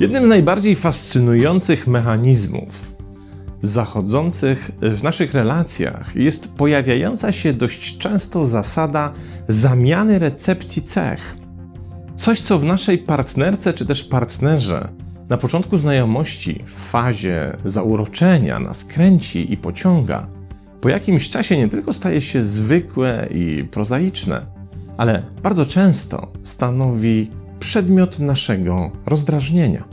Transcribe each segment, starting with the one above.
Jednym z najbardziej fascynujących mechanizmów zachodzących w naszych relacjach jest pojawiająca się dość często zasada zamiany recepcji cech. Coś, co w naszej partnerce czy też partnerze na początku znajomości, w fazie zauroczenia nas kręci i pociąga, po jakimś czasie nie tylko staje się zwykłe i prozaiczne, ale bardzo często stanowi przedmiot naszego rozdrażnienia.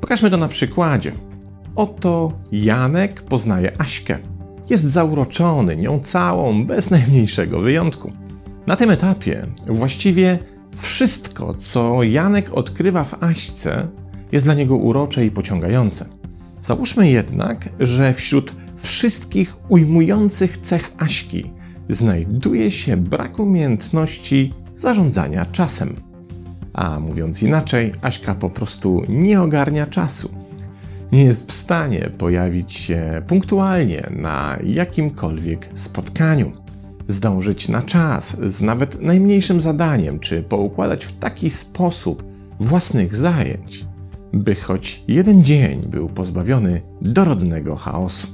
Pokażmy to na przykładzie. Oto Janek poznaje Aśkę. Jest zauroczony nią całą, bez najmniejszego wyjątku. Na tym etapie właściwie wszystko, co Janek odkrywa w Aśce, jest dla niego urocze i pociągające. Załóżmy jednak, że wśród wszystkich ujmujących cech Aśki znajduje się brak umiejętności zarządzania czasem. A mówiąc inaczej, Aśka po prostu nie ogarnia czasu. Nie jest w stanie pojawić się punktualnie na jakimkolwiek spotkaniu, zdążyć na czas z nawet najmniejszym zadaniem, czy poukładać w taki sposób własnych zajęć, by choć jeden dzień był pozbawiony dorodnego chaosu.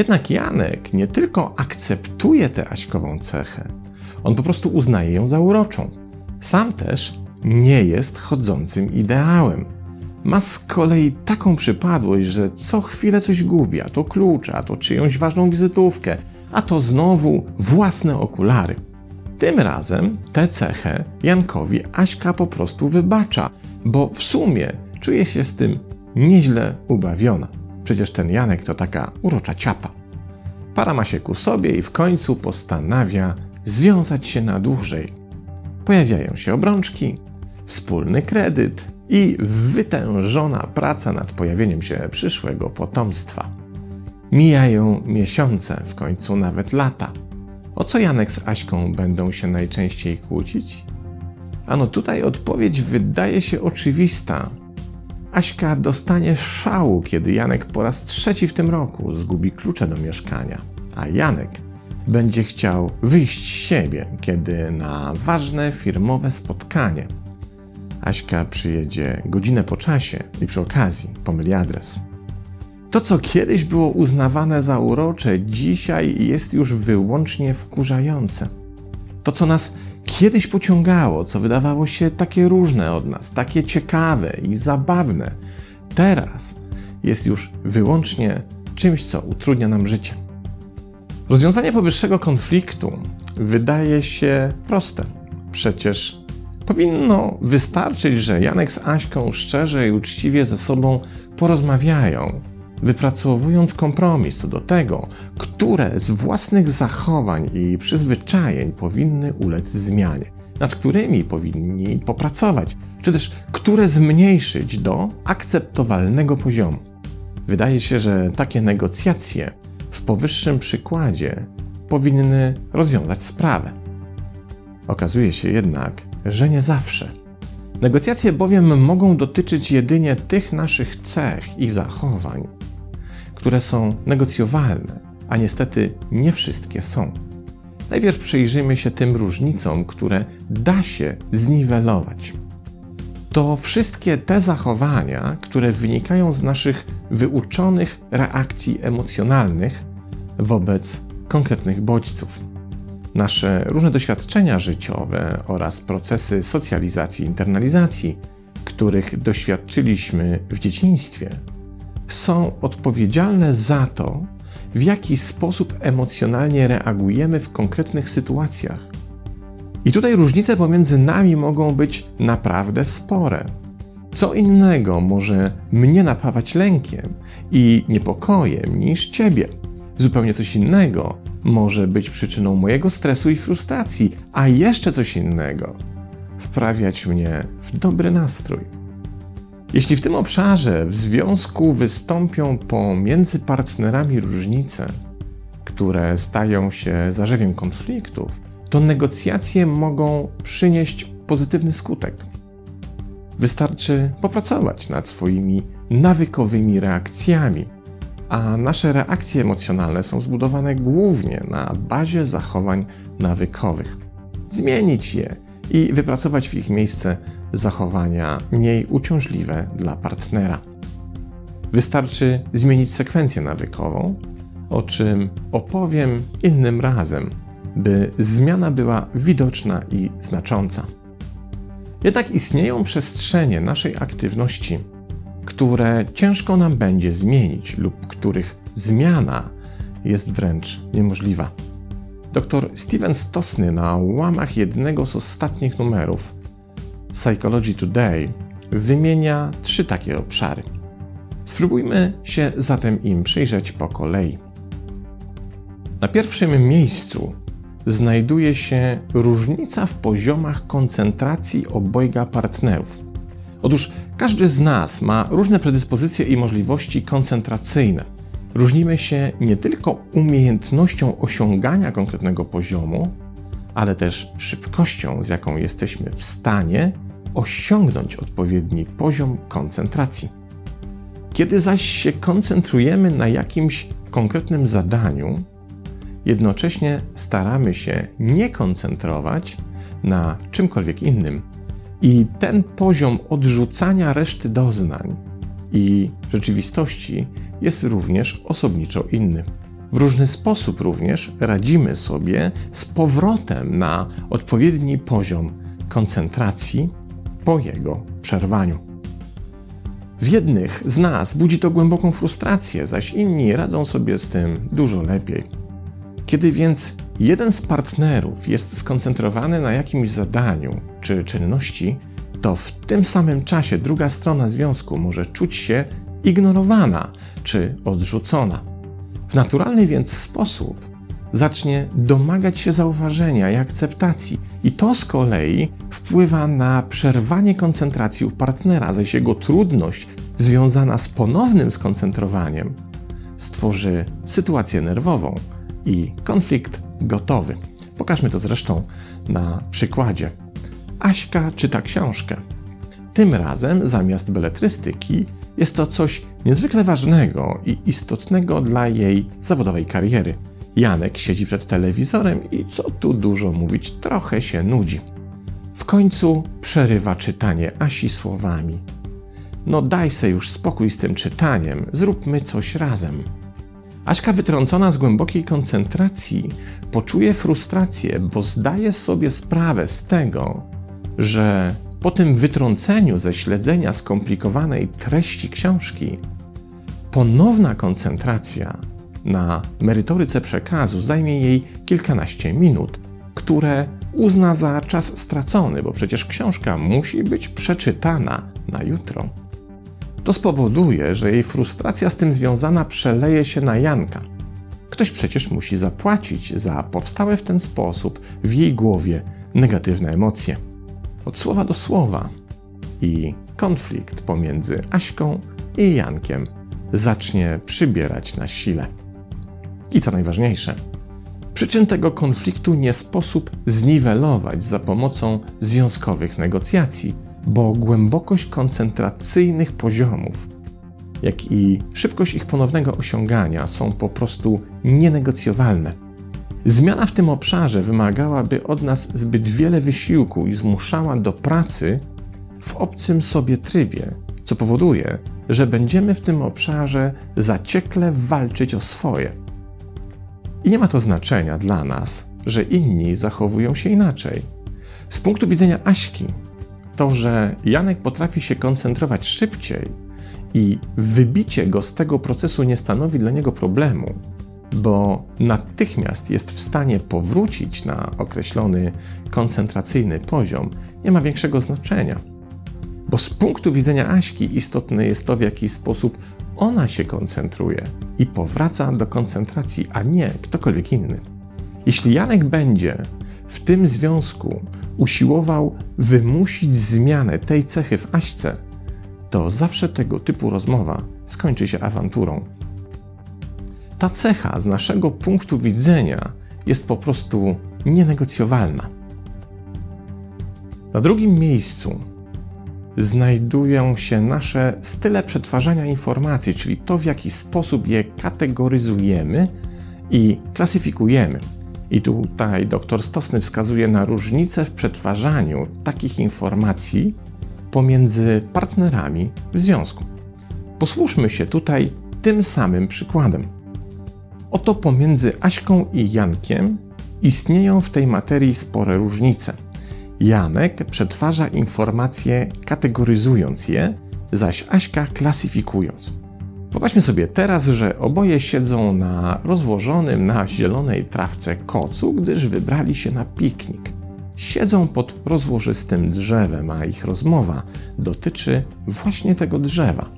Jednak Janek nie tylko akceptuje tę Aśkową cechę, on po prostu uznaje ją za uroczą. Sam też nie jest chodzącym ideałem. Ma z kolei taką przypadłość, że co chwilę coś gubi, a to klucza, a to czyjąś ważną wizytówkę, a to znowu własne okulary. Tym razem tę cechę Jankowi Aśka po prostu wybacza, bo w sumie czuje się z tym nieźle ubawiona. Przecież ten Janek to taka urocza ciapa. Para ma się ku sobie i w końcu postanawia związać się na dłużej. Pojawiają się obrączki, wspólny kredyt i wytężona praca nad pojawieniem się przyszłego potomstwa. Mijają miesiące, w końcu nawet lata. O co Janek z Aśką będą się najczęściej kłócić? Ano tutaj odpowiedź wydaje się oczywista. Aśka dostanie szału, kiedy Janek po raz trzeci w tym roku zgubi klucze do mieszkania, a Janek będzie chciał wyjść z siebie, kiedy na ważne firmowe spotkanie Aśka przyjedzie godzinę po czasie i przy okazji pomyli adres. To, co kiedyś było uznawane za urocze, dzisiaj jest już wyłącznie wkurzające. To, co nas kiedyś pociągało, co wydawało się takie różne od nas, takie ciekawe i zabawne, teraz jest już wyłącznie czymś, co utrudnia nam życie. Rozwiązanie powyższego konfliktu wydaje się proste. Przecież powinno wystarczyć, że Janek z Aśką szczerze i uczciwie ze sobą porozmawiają, wypracowując kompromis co do tego, które z własnych zachowań i przyzwyczajeń powinny ulec zmianie, nad którymi powinni popracować, czy też które zmniejszyć do akceptowalnego poziomu. Wydaje się, że takie negocjacje w powyższym przykładzie powinny rozwiązać sprawę. Okazuje się jednak, że nie zawsze. Negocjacje bowiem mogą dotyczyć jedynie tych naszych cech i zachowań, które są negocjowalne, a niestety nie wszystkie są. Najpierw przyjrzyjmy się tym różnicom, które da się zniwelować. To wszystkie te zachowania, które wynikają z naszych wyuczonych reakcji emocjonalnych wobec konkretnych bodźców. Nasze różne doświadczenia życiowe oraz procesy socjalizacji i internalizacji, których doświadczyliśmy w dzieciństwie, są odpowiedzialne za to, w jaki sposób emocjonalnie reagujemy w konkretnych sytuacjach. I tutaj różnice pomiędzy nami mogą być naprawdę spore. Co innego może mnie napawać lękiem i niepokojem niż ciebie. Zupełnie coś innego może być przyczyną mojego stresu i frustracji, a jeszcze coś innego wprawiać mnie w dobry nastrój. Jeśli w tym obszarze w związku wystąpią pomiędzy partnerami różnice, które stają się zarzewiem konfliktów, to negocjacje mogą przynieść pozytywny skutek. Wystarczy popracować nad swoimi nawykowymi reakcjami a nasze reakcje emocjonalne są zbudowane głównie na bazie zachowań nawykowych. Zmienić je i wypracować w ich miejsce zachowania mniej uciążliwe dla partnera. Wystarczy zmienić sekwencję nawykową, o czym opowiem innym razem, by zmiana była widoczna i znacząca. Jednak istnieją przestrzenie naszej aktywności, które ciężko nam będzie zmienić lub których zmiana jest wręcz niemożliwa. Dr Steven Stosny na łamach jednego z ostatnich numerów Psychology Today wymienia trzy takie obszary. Spróbujmy się zatem im przyjrzeć po kolei. Na pierwszym miejscu znajduje się różnica w poziomach koncentracji obojga partnerów. Otóż każdy z nas ma różne predyspozycje i możliwości koncentracyjne. Różnimy się nie tylko umiejętnością osiągania konkretnego poziomu, ale też szybkością, z jaką jesteśmy w stanie osiągnąć odpowiedni poziom koncentracji. Kiedy zaś się koncentrujemy na jakimś konkretnym zadaniu, jednocześnie staramy się nie koncentrować na czymkolwiek innym. I ten poziom odrzucania reszty doznań i rzeczywistości jest również osobniczo inny. W różny sposób również radzimy sobie z powrotem na odpowiedni poziom koncentracji po jego przerwaniu. W jednych z nas budzi to głęboką frustrację, zaś inni radzą sobie z tym dużo lepiej. Kiedy więc jeden z partnerów jest skoncentrowany na jakimś zadaniu czy czynności, to w tym samym czasie druga strona związku może czuć się ignorowana czy odrzucona. W naturalny więc sposób zacznie domagać się zauważenia i akceptacji, i to z kolei wpływa na przerwanie koncentracji u partnera, zaś jego trudność związana z ponownym skoncentrowaniem stworzy sytuację nerwową i konflikt gotowy. Pokażmy to zresztą na przykładzie. Aśka czyta książkę. Tym razem zamiast beletrystyki jest to coś niezwykle ważnego i istotnego dla jej zawodowej kariery. Janek siedzi przed telewizorem i co tu dużo mówić, trochę się nudzi. W końcu przerywa czytanie Asi słowami: No daj se już spokój z tym czytaniem, zróbmy coś razem. Aśka wytrącona z głębokiej koncentracji poczuje frustrację, bo zdaje sobie sprawę z tego, że po tym wytrąceniu ze śledzenia skomplikowanej treści książki, ponowna koncentracja na merytoryce przekazu zajmie jej kilkanaście minut, które uzna za czas stracony, bo przecież książka musi być przeczytana na jutro. To spowoduje, że jej frustracja z tym związana przeleje się na Janka. Ktoś przecież musi zapłacić za powstałe w ten sposób w jej głowie negatywne emocje. Od słowa do słowa. I konflikt pomiędzy Aśką i Jankiem zacznie przybierać na sile. I co najważniejsze, przyczyn tego konfliktu nie sposób zniwelować za pomocą związkowych negocjacji, bo głębokość koncentracyjnych poziomów, jak i szybkość ich ponownego osiągania są po prostu nienegocjowalne. Zmiana w tym obszarze wymagałaby od nas zbyt wiele wysiłku i zmuszała do pracy w obcym sobie trybie, co powoduje, że będziemy w tym obszarze zaciekle walczyć o swoje. I nie ma to znaczenia dla nas, że inni zachowują się inaczej. Z punktu widzenia Aśki, to, że Janek potrafi się koncentrować szybciej i wybicie go z tego procesu nie stanowi dla niego problemu, bo natychmiast jest w stanie powrócić na określony koncentracyjny poziom, nie ma większego znaczenia. Bo z punktu widzenia Aśki istotne jest to, w jaki sposób ona się koncentruje i powraca do koncentracji, a nie ktokolwiek inny. Jeśli Janek będzie w tym związku usiłował wymusić zmianę tej cechy w Aśce, to zawsze tego typu rozmowa skończy się awanturą. Ta cecha z naszego punktu widzenia jest po prostu nienegocjowalna. Na drugim miejscu znajdują się nasze style przetwarzania informacji, czyli to, w jaki sposób je kategoryzujemy i klasyfikujemy. I tutaj dr Stosny wskazuje na różnicę w przetwarzaniu takich informacji pomiędzy partnerami w związku. Posłuszmy się tutaj tym samym przykładem. Oto pomiędzy Aśką i Jankiem istnieją w tej materii spore różnice. Janek przetwarza informacje kategoryzując je, zaś Aśka klasyfikując. Popatrzmy sobie teraz, że oboje siedzą na rozłożonym na zielonej trawce kocu, gdyż wybrali się na piknik. Siedzą pod rozłożystym drzewem, a ich rozmowa dotyczy właśnie tego drzewa.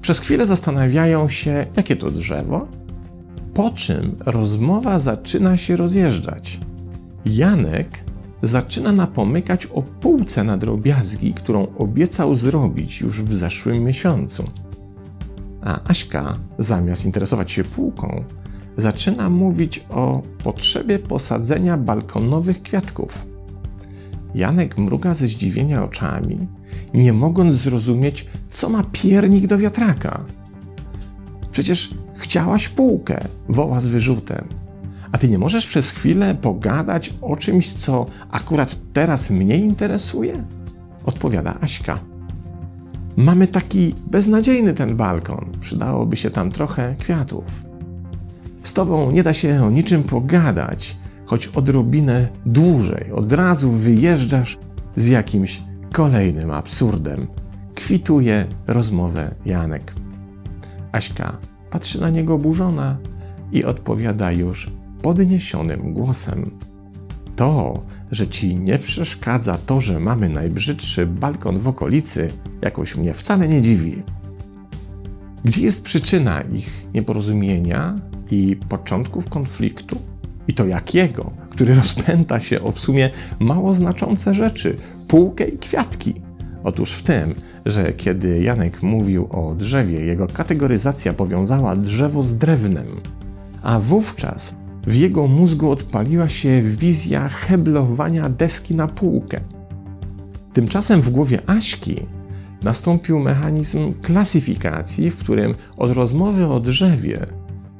Przez chwilę zastanawiają się, jakie to drzewo, po czym rozmowa zaczyna się rozjeżdżać. Janek zaczyna napomykać o półce na drobiazgi, którą obiecał zrobić już w zeszłym miesiącu. A Aśka, zamiast interesować się półką, zaczyna mówić o potrzebie posadzenia balkonowych kwiatków. Janek mruga ze zdziwienia oczami, nie mogąc zrozumieć, co ma piernik do wiatraka. Przecież chciałaś półkę, woła z wyrzutem. A ty nie możesz przez chwilę pogadać o czymś, co akurat teraz mnie interesuje? Odpowiada Aśka. Mamy taki beznadziejny ten balkon. Przydałoby się tam trochę kwiatów. Z tobą nie da się o niczym pogadać, choć odrobinę dłużej. Od razu wyjeżdżasz z jakimś kolejnym absurdem. Kwituje rozmowę Janek. Aśka patrzy na niego oburzona i odpowiada już podniesionym głosem. To, że ci nie przeszkadza to, że mamy najbrzydszy balkon w okolicy, jakoś mnie wcale nie dziwi. Gdzie jest przyczyna ich nieporozumienia i początków konfliktu? I to jakiego, który rozpęta się o w sumie mało znaczące rzeczy półkę i kwiatki? Otóż w tym, że kiedy Janek mówił o drzewie, jego kategoryzacja powiązała drzewo z drewnem, a wówczas w jego mózgu odpaliła się wizja heblowania deski na półkę. Tymczasem w głowie Aśki nastąpił mechanizm klasyfikacji, w którym od rozmowy o drzewie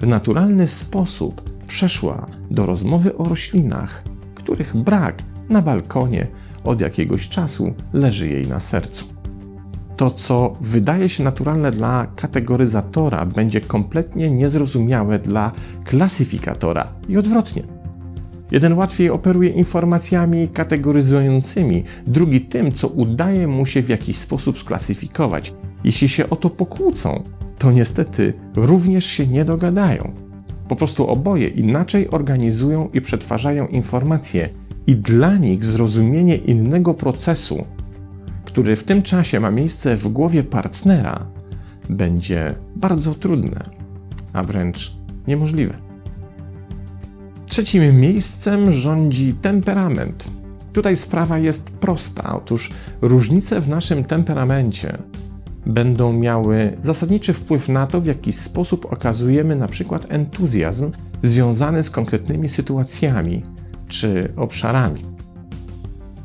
w naturalny sposób przeszła do rozmowy o roślinach, których brak na balkonie od jakiegoś czasu leży jej na sercu. To, co wydaje się naturalne dla kategoryzatora, będzie kompletnie niezrozumiałe dla klasyfikatora i odwrotnie. Jeden łatwiej operuje informacjami kategoryzującymi, drugi tym, co udaje mu się w jakiś sposób sklasyfikować. Jeśli się o to pokłócą, to niestety również się nie dogadają. Po prostu oboje inaczej organizują i przetwarzają informacje, i dla nich zrozumienie innego procesu, który w tym czasie ma miejsce w głowie partnera, będzie bardzo trudne, a wręcz niemożliwe. Trzecim miejscem rządzi temperament. Tutaj sprawa jest prosta. Otóż różnice w naszym temperamencie będą miały zasadniczy wpływ na to, w jaki sposób okazujemy na przykład entuzjazm związany z konkretnymi sytuacjami czy obszarami.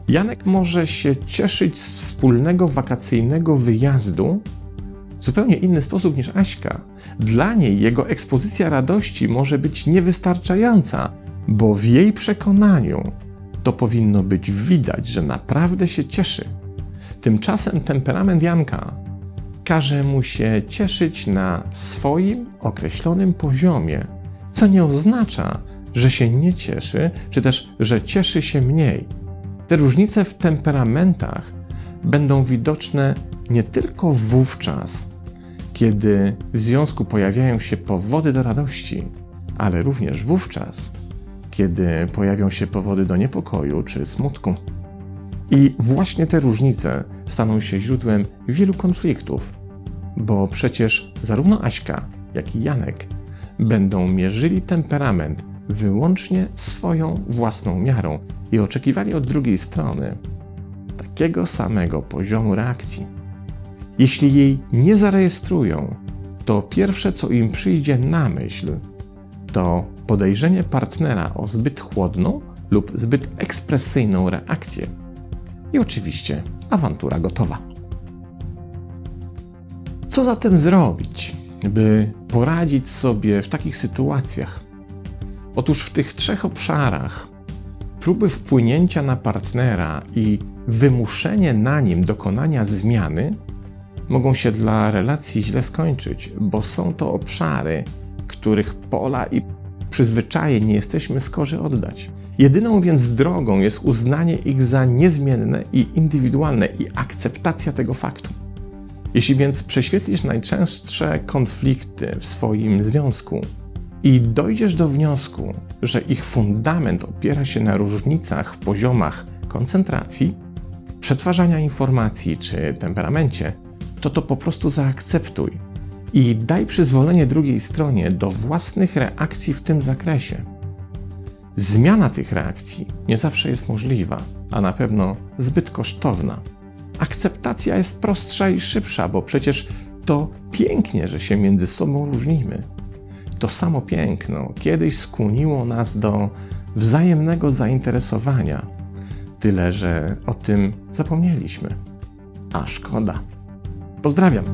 Janek może się cieszyć z wspólnego wakacyjnego wyjazdu w zupełnie inny sposób niż Aśka. Dla niej jego ekspozycja radości może być niewystarczająca, bo w jej przekonaniu to powinno być widać, że naprawdę się cieszy. Tymczasem temperament Janka każe mu się cieszyć na swoim określonym poziomie, co nie oznacza, że się nie cieszy, czy też, że cieszy się mniej. Te różnice w temperamentach będą widoczne nie tylko wówczas, kiedy w związku pojawiają się powody do radości, ale również wówczas, kiedy pojawią się powody do niepokoju czy smutku. I właśnie te różnice staną się źródłem wielu konfliktów, bo przecież zarówno Aśka, jak i Janek będą mierzyli temperament wyłącznie swoją własną miarą i oczekiwali od drugiej strony takiego samego poziomu reakcji. Jeśli jej nie zarejestrują, to pierwsze, co im przyjdzie na myśl, to podejrzenie partnera o zbyt chłodną lub zbyt ekspresyjną reakcję. I oczywiście awantura gotowa. Co zatem zrobić, by poradzić sobie w takich sytuacjach? Otóż w tych trzech obszarach próby wpłynięcia na partnera i wymuszenie na nim dokonania zmiany mogą się dla relacji źle skończyć, bo są to obszary, których pola i przyzwyczajeń nie jesteśmy skorzy oddać. Jedyną więc drogą jest uznanie ich za niezmienne i indywidualne i akceptacja tego faktu. Jeśli więc prześwietlisz najczęstsze konflikty w swoim związku i dojdziesz do wniosku, że ich fundament opiera się na różnicach w poziomach koncentracji, przetwarzania informacji czy temperamencie, to to po prostu zaakceptuj i daj przyzwolenie drugiej stronie do własnych reakcji w tym zakresie. Zmiana tych reakcji nie zawsze jest możliwa, a na pewno zbyt kosztowna. Akceptacja jest prostsza i szybsza, bo przecież to pięknie, że się między sobą różnimy. To samo piękno kiedyś skłoniło nas do wzajemnego zainteresowania, tyle że o tym zapomnieliśmy. A szkoda. Pozdrawiam.